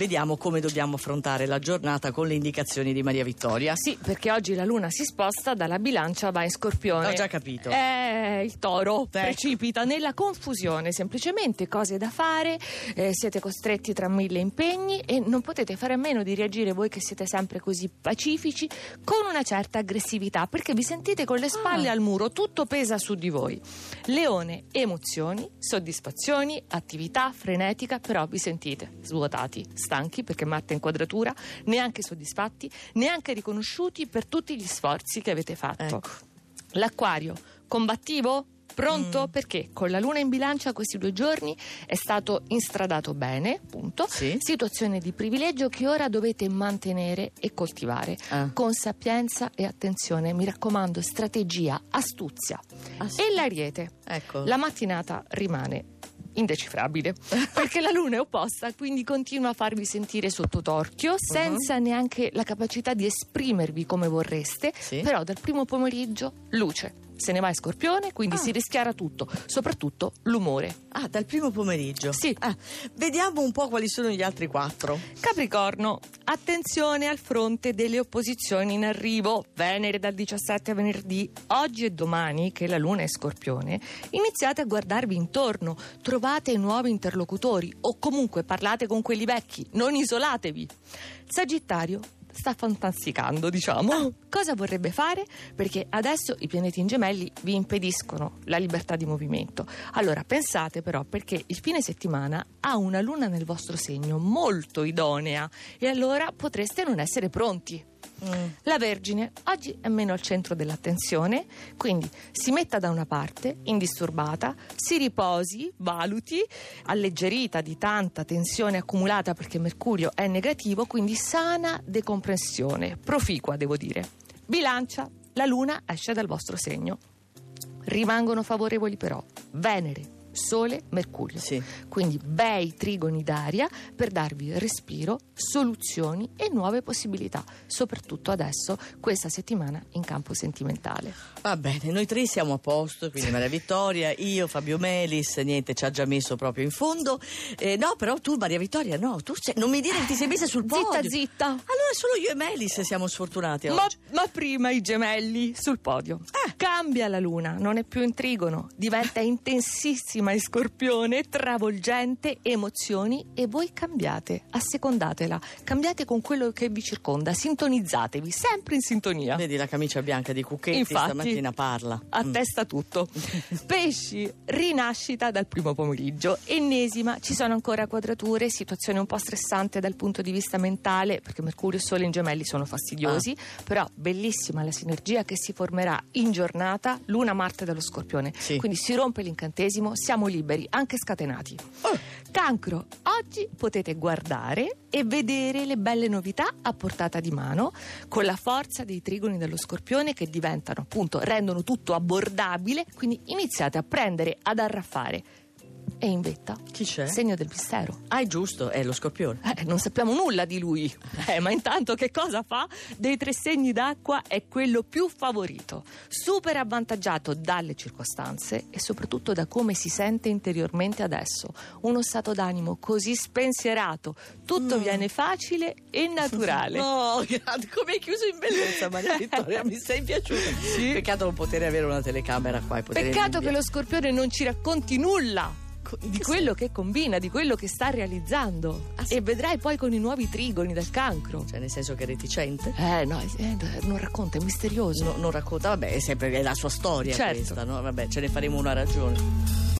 Vediamo come dobbiamo affrontare la giornata con le indicazioni di Maria Vittoria. Sì, perché oggi la luna si sposta dalla bilancia va in scorpione. Ho già capito. Eh, il toro Ecco. precipita nella confusione, semplicemente cose da fare, eh, siete costretti tra mille impegni e non potete fare a meno di reagire voi che siete sempre così pacifici con una certa aggressività, perché vi sentite con le spalle Ah. al muro, tutto pesa su di voi. Leone, emozioni, soddisfazioni, attività frenetica, però vi sentite svuotati, stanchi perché Marte è in quadratura, neanche soddisfatti, neanche riconosciuti per tutti gli sforzi che avete fatto. Ecco. L'acquario, combattivo? Pronto? Mm. Perché con la luna in bilancia questi due giorni è stato instradato bene, punto. Sì. Situazione di privilegio che ora dovete mantenere e coltivare Ah. con sapienza e attenzione. Mi raccomando, strategia, astuzia. Sì? E l'ariete. Ecco. La mattinata rimane indecifrabile perché la luna è opposta, quindi continua a farvi sentire sotto torchio senza neanche la capacità di esprimervi come vorreste. Sì. Però dal primo pomeriggio luce. Se ne va in scorpione, quindi Ah. si rischiara tutto, soprattutto l'umore. Ah, dal primo pomeriggio. Sì. Ah, vediamo un po' quali sono gli altri quattro. Capricorno, attenzione al fronte delle opposizioni in arrivo. Venere dal 17 a venerdì, oggi e domani, che la luna è scorpione, iniziate a guardarvi intorno, trovate nuovi interlocutori o comunque parlate con quelli vecchi, non isolatevi. Sagittario. Sta fantasticando, diciamo. Cosa vorrebbe fare? Perché adesso i pianeti in gemelli vi impediscono la libertà di movimento. Allora pensate però perché il fine settimana ha una luna nel vostro segno molto idonea e allora potreste non essere pronti. La Vergine oggi è meno al centro dell'attenzione, quindi si metta da una parte, indisturbata, si riposi, valuti, alleggerita di tanta tensione accumulata perché Mercurio è negativo, quindi sana decompressione, proficua devo dire. Bilancia, la Luna esce dal vostro segno. Rimangono favorevoli però Venere, Sole, Mercurio. Sì. Quindi bei trigoni d'aria per darvi respiro, soluzioni e nuove possibilità, soprattutto adesso, questa settimana in campo sentimentale. Va bene, noi tre siamo a posto, quindi Maria Vittoria, io, Fabio Melis, niente, ci ha già messo proprio in fondo. Eh, no, però tu, Maria Vittoria, no, tu sei- non mi dire che ti sei messa sul podio. Zitta, zitta! Allora solo io e Melis siamo sfortunati Ma, oggi. ma prima i gemelli sul podio. Eh. Cambia la luna, non è più in trigono, diventa intensissima in scorpione, travolgente, emozioni e voi cambiate, assecondatela, cambiate con quello che vi circonda, sintonizzatevi, sempre in sintonia. Vedi la camicia bianca di Cucchetti Infatti, stamattina parla. Mm. Attesta tutto. Pesci, rinascita dal primo pomeriggio. Ennesima, ci sono ancora quadrature, situazione un po' stressante dal punto di vista mentale, perché Mercurio e Sole in gemelli sono fastidiosi, Ah. però bellissima la sinergia che si formerà in giornata Luna Marte dello Scorpione. Sì. Quindi si rompe l'incantesimo, siamo liberi, anche scatenati. Oh. Cancro, oggi potete guardare e vedere le belle novità a portata di mano con la forza dei trigoni dello scorpione che diventano appunto, rendono tutto abbordabile, quindi iniziate a prendere, ad arraffare. E in vetta, Chi c'è? segno del mistero. Ah, è giusto, è lo scorpione. Eh, non sappiamo nulla di lui, Eh, ma intanto che cosa fa? Dei tre segni d'acqua è quello più favorito, super avvantaggiato dalle circostanze e soprattutto da come si sente interiormente adesso. Uno stato d'animo così spensierato, tutto Mm. viene facile e naturale. No, grazie. come hai chiuso in bellezza Maria Vittoria, mi sei piaciuta. Peccato non poter avere una telecamera qua e poter Peccato che lo scorpione non ci racconti nulla di quello che combina, di quello che sta realizzando. Ah, sì? E vedrai poi con i nuovi trigoni del cancro. Cioè, nel senso che è reticente? Eh no, eh, non racconta, è misterioso. No- non racconta, vabbè, è sempre la sua storia Certo. questa, no? Vabbè, ce ne faremo una ragione.